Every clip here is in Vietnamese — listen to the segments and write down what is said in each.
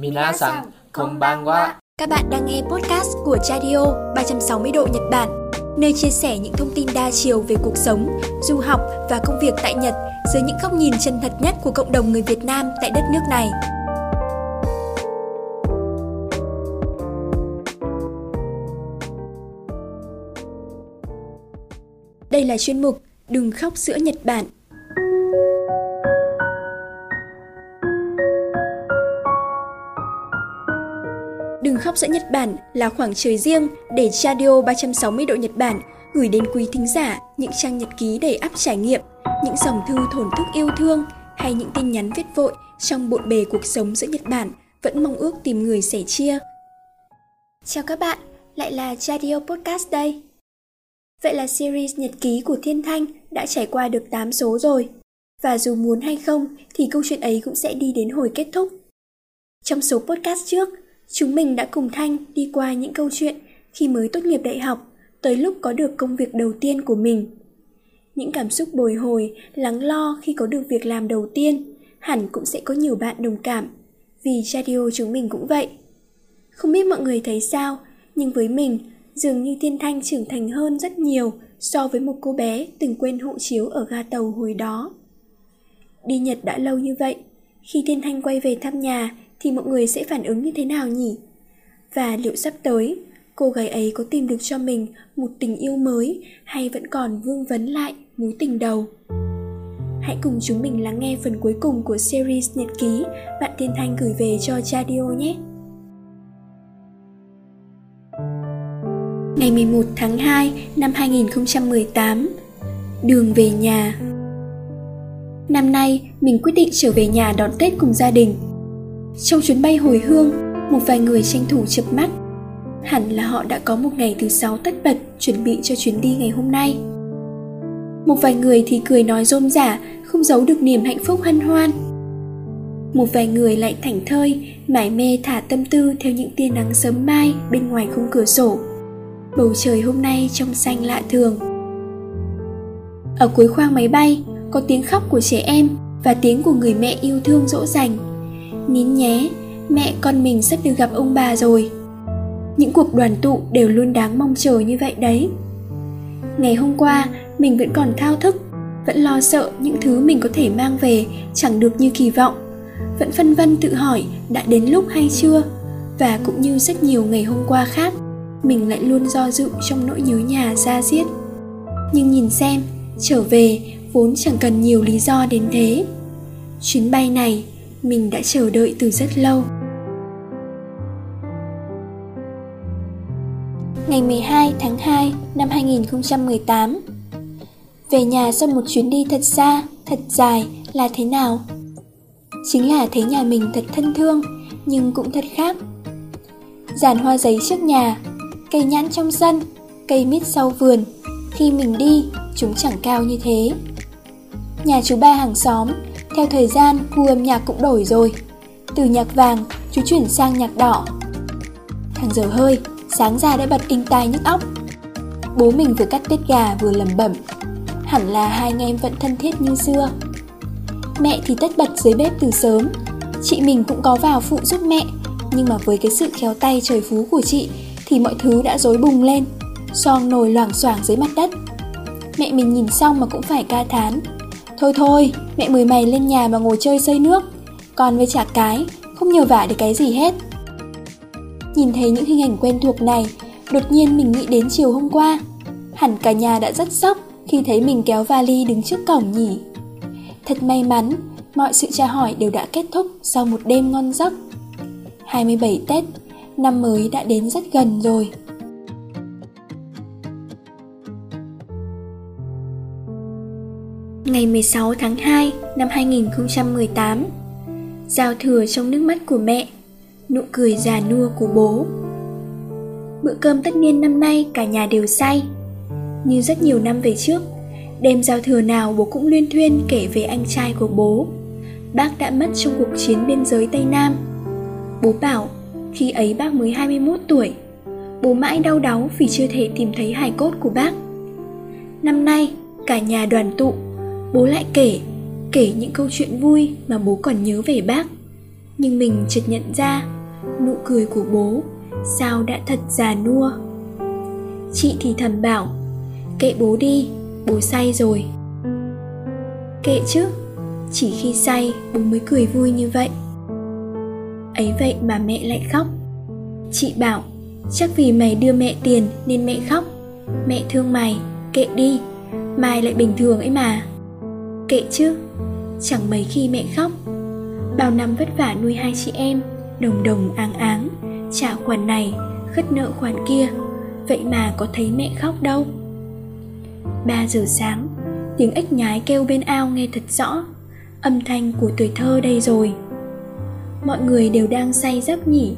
Minasan, konbanwa. Các bạn đang nghe podcast của Chadio 360 độ Nhật Bản, nơi chia sẻ những thông tin đa chiều về cuộc sống, du học và công việc tại Nhật dưới những góc nhìn chân thật nhất của cộng đồng người Việt Nam tại đất nước này. Đây là chuyên mục Đừng khóc sữa Nhật Bản góc giữa Nhật Bản là khoảng trời riêng để Radio 360 độ Nhật Bản gửi đến quý thính giả những trang nhật ký đầy ắp trải nghiệm, những dòng thư thổn thức yêu thương hay những tin nhắn viết vội trong bộn bề cuộc sống giữa Nhật Bản vẫn mong ước tìm người sẻ chia. Chào các bạn, lại là Radio Podcast đây. Vậy là series nhật ký của Thiên Thanh đã trải qua được 8 số rồi. Và dù muốn hay không thì câu chuyện ấy cũng sẽ đi đến hồi kết thúc. Trong số podcast trước, Chúng mình đã cùng Thanh đi qua những câu chuyện khi mới tốt nghiệp đại học tới lúc có được công việc đầu tiên của mình. Những cảm xúc bồi hồi, lắng lo khi có được việc làm đầu tiên hẳn cũng sẽ có nhiều bạn đồng cảm vì radio chúng mình cũng vậy. Không biết mọi người thấy sao, nhưng với mình, dường như Thiên Thanh trưởng thành hơn rất nhiều so với một cô bé từng quên hộ chiếu ở ga tàu hồi đó. Đi Nhật đã lâu như vậy, khi Thiên Thanh quay về thăm nhà thì mọi người sẽ phản ứng như thế nào nhỉ? Và liệu sắp tới, cô gái ấy có tìm được cho mình một tình yêu mới hay vẫn còn vương vấn lại mối tình đầu? Hãy cùng chúng mình lắng nghe phần cuối cùng của series nhật ký bạn Thiên Thanh gửi về cho Chadio nhé. Ngày 11 tháng 2 năm 2018 Đường về nhà Năm nay, mình quyết định trở về nhà đón Tết cùng gia đình trong chuyến bay hồi hương, một vài người tranh thủ chập mắt. Hẳn là họ đã có một ngày thứ sáu tất bật chuẩn bị cho chuyến đi ngày hôm nay. Một vài người thì cười nói rôm rả, không giấu được niềm hạnh phúc hân hoan. Một vài người lại thảnh thơi, mải mê thả tâm tư theo những tia nắng sớm mai bên ngoài khung cửa sổ. Bầu trời hôm nay trong xanh lạ thường. Ở cuối khoang máy bay, có tiếng khóc của trẻ em và tiếng của người mẹ yêu thương dỗ dành nín nhé. Mẹ con mình sắp được gặp ông bà rồi. Những cuộc đoàn tụ đều luôn đáng mong chờ như vậy đấy. Ngày hôm qua, mình vẫn còn thao thức, vẫn lo sợ những thứ mình có thể mang về, chẳng được như kỳ vọng. Vẫn phân vân tự hỏi đã đến lúc hay chưa? Và cũng như rất nhiều ngày hôm qua khác, mình lại luôn do dự trong nỗi nhớ nhà ra diết. Nhưng nhìn xem, trở về vốn chẳng cần nhiều lý do đến thế. Chuyến bay này mình đã chờ đợi từ rất lâu. Ngày 12 tháng 2 năm 2018 Về nhà sau một chuyến đi thật xa, thật dài là thế nào? Chính là thấy nhà mình thật thân thương, nhưng cũng thật khác. Giàn hoa giấy trước nhà, cây nhãn trong sân, cây mít sau vườn. Khi mình đi, chúng chẳng cao như thế. Nhà chú ba hàng xóm theo thời gian, gu âm nhạc cũng đổi rồi. Từ nhạc vàng, chú chuyển sang nhạc đỏ. Thằng dở hơi, sáng ra đã bật in tai nhức óc. Bố mình vừa cắt tết gà vừa lẩm bẩm. Hẳn là hai anh em vẫn thân thiết như xưa. Mẹ thì tất bật dưới bếp từ sớm. Chị mình cũng có vào phụ giúp mẹ, nhưng mà với cái sự khéo tay trời phú của chị thì mọi thứ đã rối bùng lên. Xoong nồi loảng xoảng dưới mặt đất. Mẹ mình nhìn xong mà cũng phải ca thán Thôi thôi, mẹ mời mày lên nhà mà ngồi chơi xây nước. Còn với chả cái, không nhờ vả được cái gì hết. Nhìn thấy những hình ảnh quen thuộc này Đột nhiên mình nghĩ đến chiều hôm qua. Hẳn cả nhà đã rất sốc khi thấy mình kéo vali đứng trước cổng nhỉ. Thật may mắn, mọi sự tra hỏi đều đã kết thúc sau một đêm ngon giấc. 27 Tết, năm mới đã đến rất gần rồi. Ngày 16 tháng 2 năm 2018 Giao thừa trong nước mắt của mẹ, Nụ cười già nua của bố. Bữa cơm tất niên năm nay cả nhà đều say. Như rất nhiều năm về trước, Đêm giao thừa nào bố cũng liên thuyên kể về anh trai của bố. Bác đã mất trong cuộc chiến biên giới Tây Nam. Bố bảo, khi ấy bác mới 21 tuổi, Bố mãi đau đáu vì chưa thể tìm thấy hài cốt của bác. Năm nay, cả nhà đoàn tụ bố lại kể kể những câu chuyện vui mà bố còn nhớ về bác. Nhưng mình chợt nhận ra Nụ cười của bố Sao đã thật già nua. Chị thì thầm bảo Kệ bố đi, bố say rồi. Kệ chứ Chỉ khi say bố mới cười vui như vậy. Ấy vậy mà mẹ lại khóc. Chị bảo Chắc vì mày đưa mẹ tiền nên mẹ khóc. Mẹ thương mày, kệ đi Mai lại bình thường ấy mà. Kệ chứ Chẳng mấy khi mẹ khóc. Bao năm vất vả nuôi hai chị em Đồng đồng áng áng Trả khoản này, khất nợ khoản kia Vậy mà có thấy mẹ khóc đâu. 3 giờ sáng Tiếng ếch nhái kêu bên ao nghe thật rõ Âm thanh của tuổi thơ đây rồi. Mọi người đều đang say giấc nhỉ.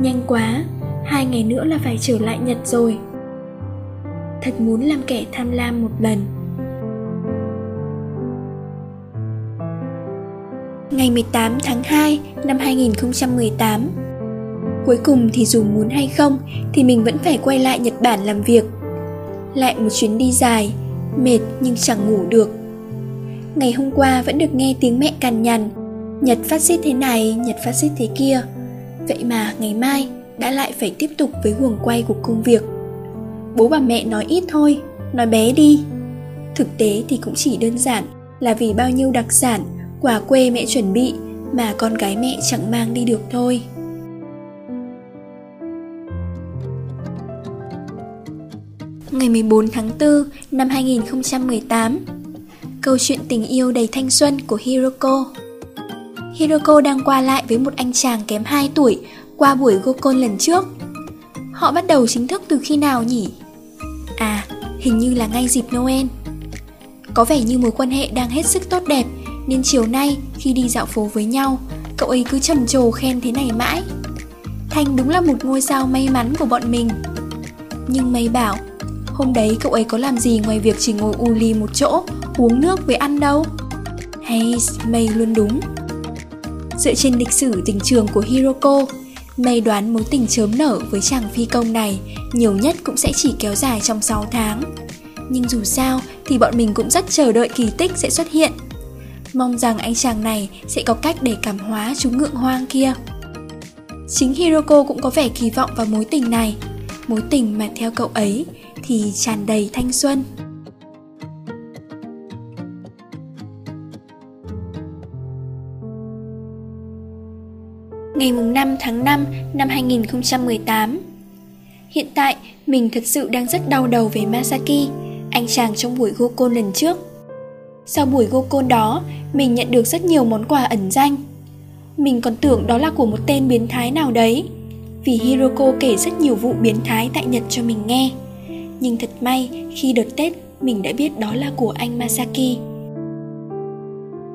Nhanh quá Hai ngày nữa là phải trở lại Nhật rồi. Thật muốn làm kẻ tham lam một lần. Ngày 18 tháng 2 năm 2018 Cuối cùng thì dù muốn hay không Thì mình vẫn phải quay lại Nhật Bản làm việc. Lại một chuyến đi dài Mệt nhưng chẳng ngủ được. Ngày hôm qua vẫn được nghe tiếng mẹ cằn nhằn Nhật phát xít thế này, Nhật phát xít thế kia. Vậy mà ngày mai đã lại phải tiếp tục với guồng quay của công việc. Bố và mẹ nói ít thôi, nói bé đi. Thực tế thì cũng chỉ đơn giản là vì bao nhiêu đặc sản, quà quê mẹ chuẩn bị mà con gái mẹ chẳng mang đi được thôi. Ngày 14 tháng 4 năm 2018 Câu chuyện tình yêu đầy thanh xuân của Hiroko Hiroko đang qua lại với một anh chàng kém 2 tuổi qua buổi Gokon lần trước. Họ bắt đầu chính thức từ khi nào nhỉ? À, hình như là ngay dịp Noel. Có vẻ như mối quan hệ đang hết sức tốt đẹp, nên chiều nay khi đi dạo phố với nhau, cậu ấy cứ trầm trồ khen thế này mãi. Thanh đúng là một ngôi sao may mắn của bọn mình. Nhưng mày bảo, hôm đấy cậu ấy có làm gì ngoài việc chỉ ngồi u ly một chỗ, uống nước với ăn đâu? Hay mày luôn đúng. Dựa trên lịch sử tình trường của Hiroko, May đoán mối tình chớm nở với chàng phi công này nhiều nhất cũng sẽ chỉ kéo dài trong 6 tháng. Nhưng dù sao thì bọn mình cũng rất chờ đợi kỳ tích sẽ xuất hiện. Mong rằng anh chàng này sẽ có cách để cảm hóa chú ngượng hoang kia. Chính Hiroko cũng có vẻ kỳ vọng vào mối tình này, mối tình mà theo cậu ấy thì tràn đầy thanh xuân. ngày 5 tháng 5 năm 2018. Hiện tại, mình thật sự đang rất đau đầu về Masaki, anh chàng trong buổi Gokon lần trước. Sau buổi Gokon đó, mình nhận được rất nhiều món quà ẩn danh. Mình còn tưởng đó là của một tên biến thái nào đấy, vì Hiroko kể rất nhiều vụ biến thái tại Nhật cho mình nghe. Nhưng thật may khi đợt Tết mình đã biết đó là của anh Masaki.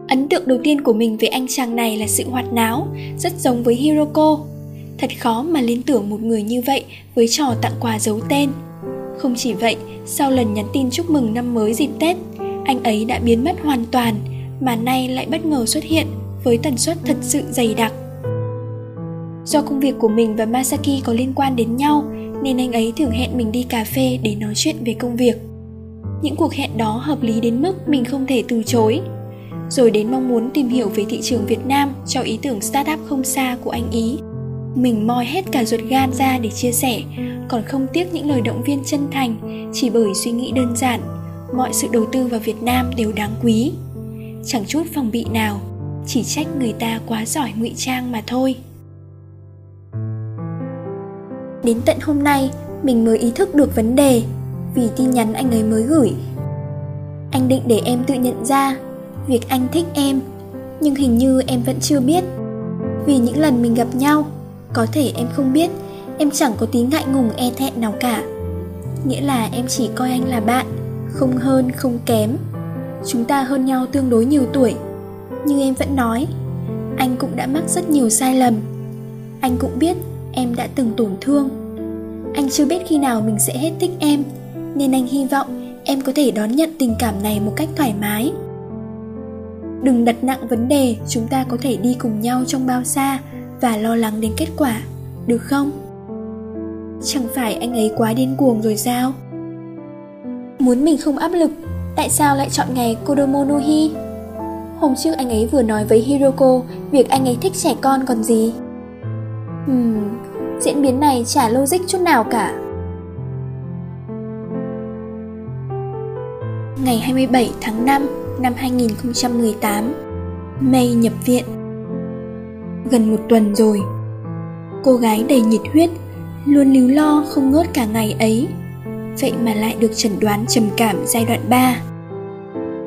Ấn tượng đầu tiên của mình về anh chàng này là sự hoạt náo, rất giống với Hiroko. Thật khó mà liên tưởng một người như vậy với trò tặng quà giấu tên. Không chỉ vậy, sau lần nhắn tin chúc mừng năm mới dịp Tết, anh ấy đã biến mất hoàn toàn, mà nay lại bất ngờ xuất hiện với tần suất thật sự dày đặc. Do công việc của mình và Masaki có liên quan đến nhau, nên anh ấy thường hẹn mình đi cà phê để nói chuyện về công việc. Những cuộc hẹn đó hợp lý đến mức mình không thể từ chối rồi đến mong muốn tìm hiểu về thị trường Việt Nam cho ý tưởng startup không xa của anh Ý. Mình moi hết cả ruột gan ra để chia sẻ, còn không tiếc những lời động viên chân thành chỉ bởi suy nghĩ đơn giản, mọi sự đầu tư vào Việt Nam đều đáng quý. Chẳng chút phòng bị nào, chỉ trách người ta quá giỏi ngụy trang mà thôi. Đến tận hôm nay, mình mới ý thức được vấn đề vì tin nhắn anh ấy mới gửi. Anh định để em tự nhận ra việc anh thích em nhưng hình như em vẫn chưa biết vì những lần mình gặp nhau có thể em không biết em chẳng có tí ngại ngùng e thẹn nào cả nghĩa là em chỉ coi anh là bạn không hơn, không kém. Chúng ta hơn nhau tương đối nhiều tuổi. Nhưng em vẫn nói, anh cũng đã mắc rất nhiều sai lầm. Anh cũng biết em đã từng tổn thương. Anh chưa biết khi nào mình sẽ hết thích em, nên anh hy vọng em có thể đón nhận tình cảm này một cách thoải mái. Đừng đặt nặng vấn đề, chúng ta có thể đi cùng nhau trong bao xa và lo lắng đến kết quả, được không? Chẳng phải anh ấy quá điên cuồng rồi sao? Muốn mình không áp lực tại sao lại chọn ngày kodomo no hi Hôm trước anh ấy vừa nói với Hiroko việc anh ấy thích trẻ con còn gì. Hmm, diễn biến này chả logic chút nào cả. Ngày 27 tháng 5 năm 2018, May nhập viện. Gần một tuần rồi, cô gái đầy nhiệt huyết, luôn líu lo không ngớt cả ngày ấy. Vậy mà lại được chẩn đoán trầm cảm giai đoạn 3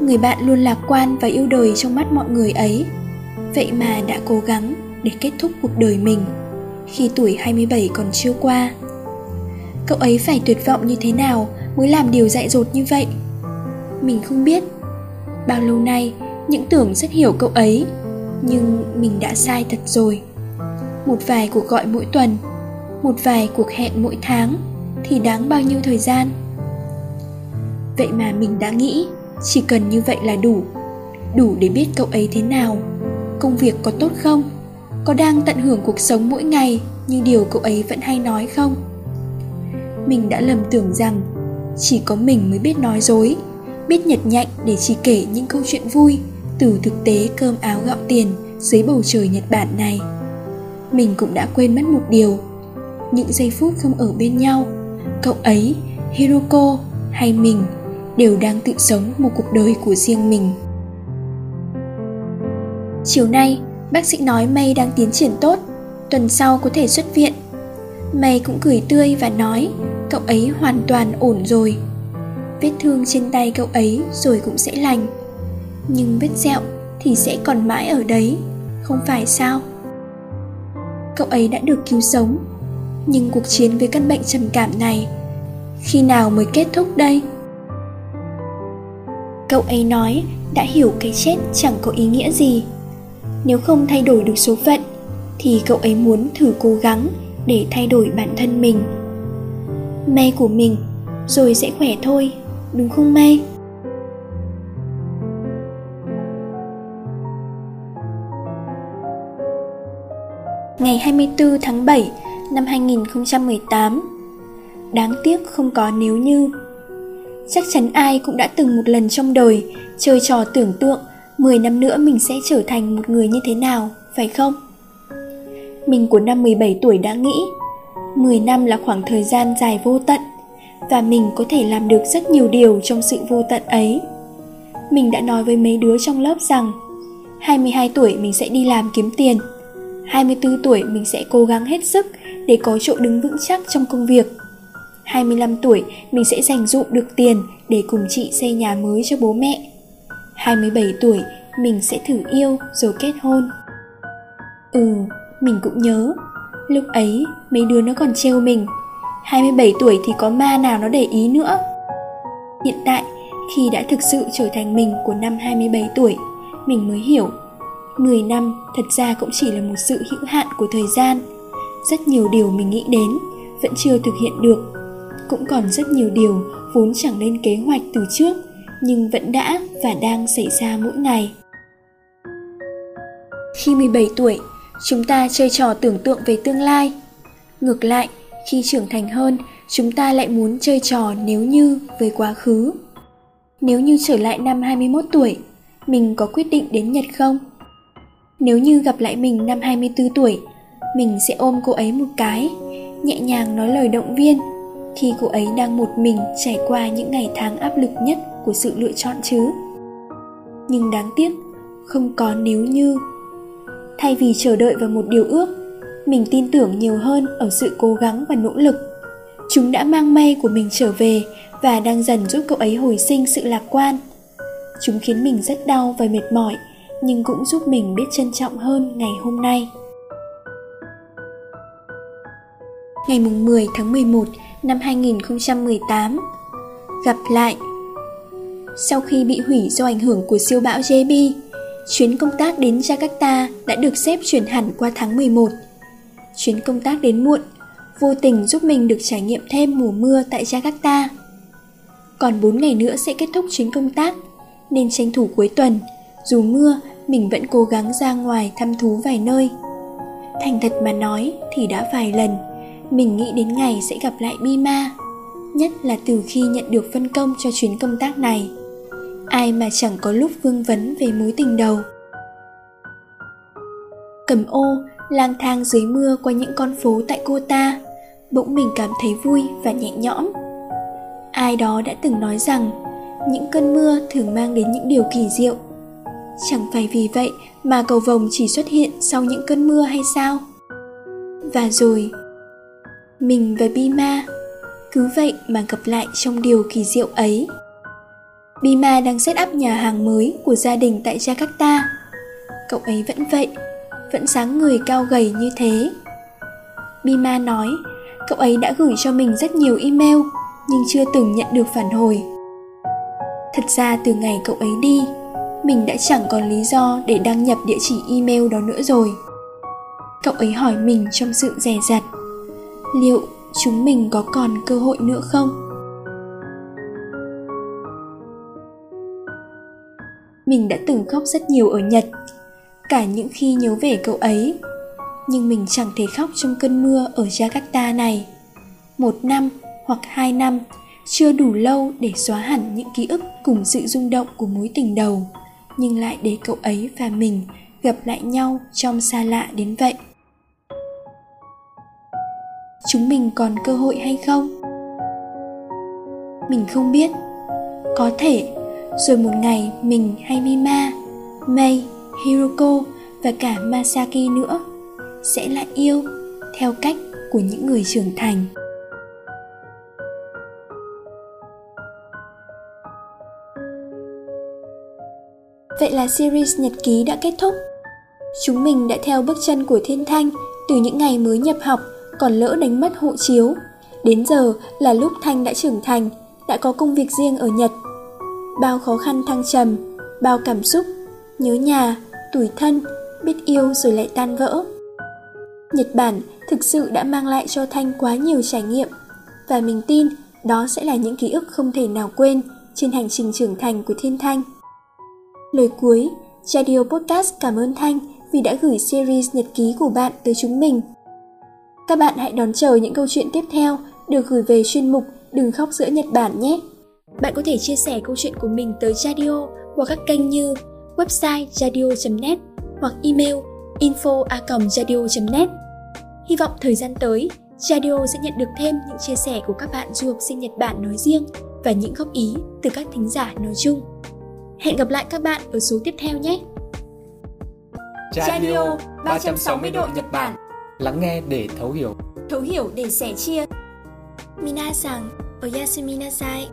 người bạn luôn lạc quan và yêu đời trong mắt mọi người ấy vậy mà đã cố gắng để kết thúc cuộc đời mình khi tuổi 27 còn chưa qua. Cậu ấy phải tuyệt vọng như thế nào mới làm điều dại dột như vậy? Mình không biết. Bao lâu nay, những tưởng rất hiểu cậu ấy, nhưng mình đã sai thật rồi. Một vài cuộc gọi mỗi tuần, một vài cuộc hẹn mỗi tháng thì đáng bao nhiêu thời gian? Vậy mà mình đã nghĩ, chỉ cần như vậy là đủ. Đủ để biết cậu ấy thế nào, công việc có tốt không, có đang tận hưởng cuộc sống mỗi ngày như điều cậu ấy vẫn hay nói không? Mình đã lầm tưởng rằng chỉ có mình mới biết nói dối, biết nhật nhạnh để chỉ kể những câu chuyện vui từ thực tế cơm áo gạo tiền dưới bầu trời nhật bản này. Mình cũng đã quên mất một điều, những giây phút không ở bên nhau cậu ấy, hiroko hay mình đều đang tự sống một cuộc đời của riêng mình. Chiều nay, bác sĩ nói may đang tiến triển tốt, tuần sau có thể xuất viện. May cũng cười tươi và nói, cậu ấy hoàn toàn ổn rồi. Vết thương trên tay cậu ấy rồi cũng sẽ lành. Nhưng vết sẹo thì sẽ còn mãi ở đấy, không phải sao? Cậu ấy đã được cứu sống nhưng cuộc chiến với căn bệnh trầm cảm này, khi nào mới kết thúc đây? Cậu ấy nói, đã hiểu cái chết chẳng có ý nghĩa gì. Nếu không thay đổi được số phận, thì cậu ấy muốn thử cố gắng để thay đổi bản thân mình. May của mình, rồi sẽ khỏe thôi, đúng không may? Ngày 24 tháng 7 năm 2018 Đáng tiếc không có nếu như Chắc chắn ai cũng đã từng một lần trong đời chơi trò tưởng tượng 10 năm nữa mình sẽ trở thành một người như thế nào, phải không? Mình của năm 17 tuổi đã nghĩ 10 năm là khoảng thời gian dài vô tận và mình có thể làm được rất nhiều điều trong sự vô tận ấy. Mình đã nói với mấy đứa trong lớp rằng 22 tuổi mình sẽ đi làm kiếm tiền 24 tuổi mình sẽ cố gắng hết sức để có chỗ đứng vững chắc trong công việc 25 tuổi mình sẽ dành dụm được tiền để cùng chị xây nhà mới cho bố mẹ. 27 tuổi mình sẽ thử yêu rồi kết hôn. Ừ, mình cũng nhớ. Lúc ấy mấy đứa nó còn trêu mình. 27 tuổi thì có ma nào nó để ý nữa. Hiện tại khi đã thực sự trở thành mình của năm 27 tuổi, mình mới hiểu 10 năm thật ra cũng chỉ là một sự hữu hạn của thời gian. Rất nhiều điều mình nghĩ đến vẫn chưa thực hiện được cũng còn rất nhiều điều vốn chẳng lên kế hoạch từ trước nhưng vẫn đã và đang xảy ra mỗi ngày. Khi 17 tuổi, chúng ta chơi trò tưởng tượng về tương lai. Ngược lại, khi trưởng thành hơn, chúng ta lại muốn chơi trò nếu như với quá khứ. Nếu như trở lại năm 21 tuổi, mình có quyết định đến Nhật không? Nếu như gặp lại mình năm 24 tuổi, mình sẽ ôm cô ấy một cái, nhẹ nhàng nói lời động viên. Khi cô ấy đang một mình trải qua những ngày tháng áp lực nhất của sự lựa chọn chứ. Nhưng đáng tiếc không có nếu như. Thay vì chờ đợi vào một điều ước mình tin tưởng nhiều hơn ở sự cố gắng và nỗ lực. Chúng đã mang may của mình trở về và đang dần giúp cậu ấy hồi sinh sự lạc quan. Chúng khiến mình rất đau và mệt mỏi nhưng cũng giúp mình biết trân trọng hơn ngày hôm nay. Ngày 10 tháng 11 năm 2018 Gặp lại. Sau khi bị hủy do ảnh hưởng của siêu bão JB Chuyến công tác đến Jakarta đã được xếp chuyển hẳn qua tháng 11 Chuyến công tác đến muộn Vô tình giúp mình được trải nghiệm thêm mùa mưa tại Jakarta. Còn 4 ngày nữa sẽ kết thúc chuyến công tác Nên tranh thủ cuối tuần Dù mưa, mình vẫn cố gắng ra ngoài thăm thú vài nơi. Thành thật mà nói thì đã vài lần mình nghĩ đến ngày sẽ gặp lại Bima, nhất là từ khi nhận được phân công cho chuyến công tác này. ai mà chẳng có lúc vương vấn về mối tình đầu. Cầm ô lang thang dưới mưa qua những con phố tại cô ta bỗng mình cảm thấy vui và nhẹ nhõm. Ai đó đã từng nói rằng những cơn mưa thường mang đến những điều kỳ diệu. Chẳng phải vì vậy mà cầu vồng chỉ xuất hiện sau những cơn mưa hay sao? Và rồi mình và bima. Cứ vậy mà gặp lại trong điều kỳ diệu ấy. Bima đang set up nhà hàng mới của gia đình tại jakarta. Cậu ấy vẫn vậy, vẫn sáng người cao gầy như thế. Bima nói, cậu ấy đã gửi cho mình rất nhiều email, nhưng chưa từng nhận được phản hồi. Thật ra từ ngày cậu ấy đi, mình đã chẳng còn lý do để đăng nhập địa chỉ email đó nữa rồi. Cậu ấy hỏi mình trong sự dè dặt liệu chúng mình có còn cơ hội nữa không? Mình đã từng khóc rất nhiều ở nhật, cả những khi nhớ về cậu ấy. Nhưng mình chẳng thể khóc trong cơn mưa ở jakarta này. Một năm hoặc hai năm chưa đủ lâu để xóa hẳn những ký ức cùng sự rung động của mối tình đầu, nhưng lại để cậu ấy và mình gặp lại nhau trong xa lạ đến vậy chúng mình còn cơ hội hay không? Mình không biết. Có thể, rồi một ngày mình hay mima, mei, hiroko và cả masaki nữa sẽ lại yêu theo cách của những người trưởng thành. Vậy là series nhật ký đã kết thúc. Chúng mình đã theo bước chân của Thiên Thanh từ những ngày mới nhập học còn lỡ đánh mất hộ chiếu. Đến giờ là lúc Thanh đã trưởng thành, đã có công việc riêng ở Nhật. Bao khó khăn thăng trầm, bao cảm xúc, nhớ nhà, tuổi thân, biết yêu rồi lại tan vỡ. Nhật Bản thực sự đã mang lại cho Thanh quá nhiều trải nghiệm và mình tin đó sẽ là những ký ức không thể nào quên trên hành trình trưởng thành của Thiên Thanh. Lời cuối, Radio Podcast cảm ơn Thanh vì đã gửi series nhật ký của bạn tới chúng mình. Các bạn hãy đón chờ những câu chuyện tiếp theo được gửi về chuyên mục Đừng khóc giữa Nhật Bản nhé. Bạn có thể chia sẻ câu chuyện của mình tới Radio qua các kênh như website radio.net hoặc email info@radio.net. Hy vọng thời gian tới, Radio sẽ nhận được thêm những chia sẻ của các bạn du học sinh Nhật Bản nói riêng và những góp ý từ các thính giả nói chung. Hẹn gặp lại các bạn ở số tiếp theo nhé! Radio 360 độ Nhật Bản Lắng nghe để thấu hiểu. Thấu hiểu để sẻ chia. Minasan, oyasumi nasai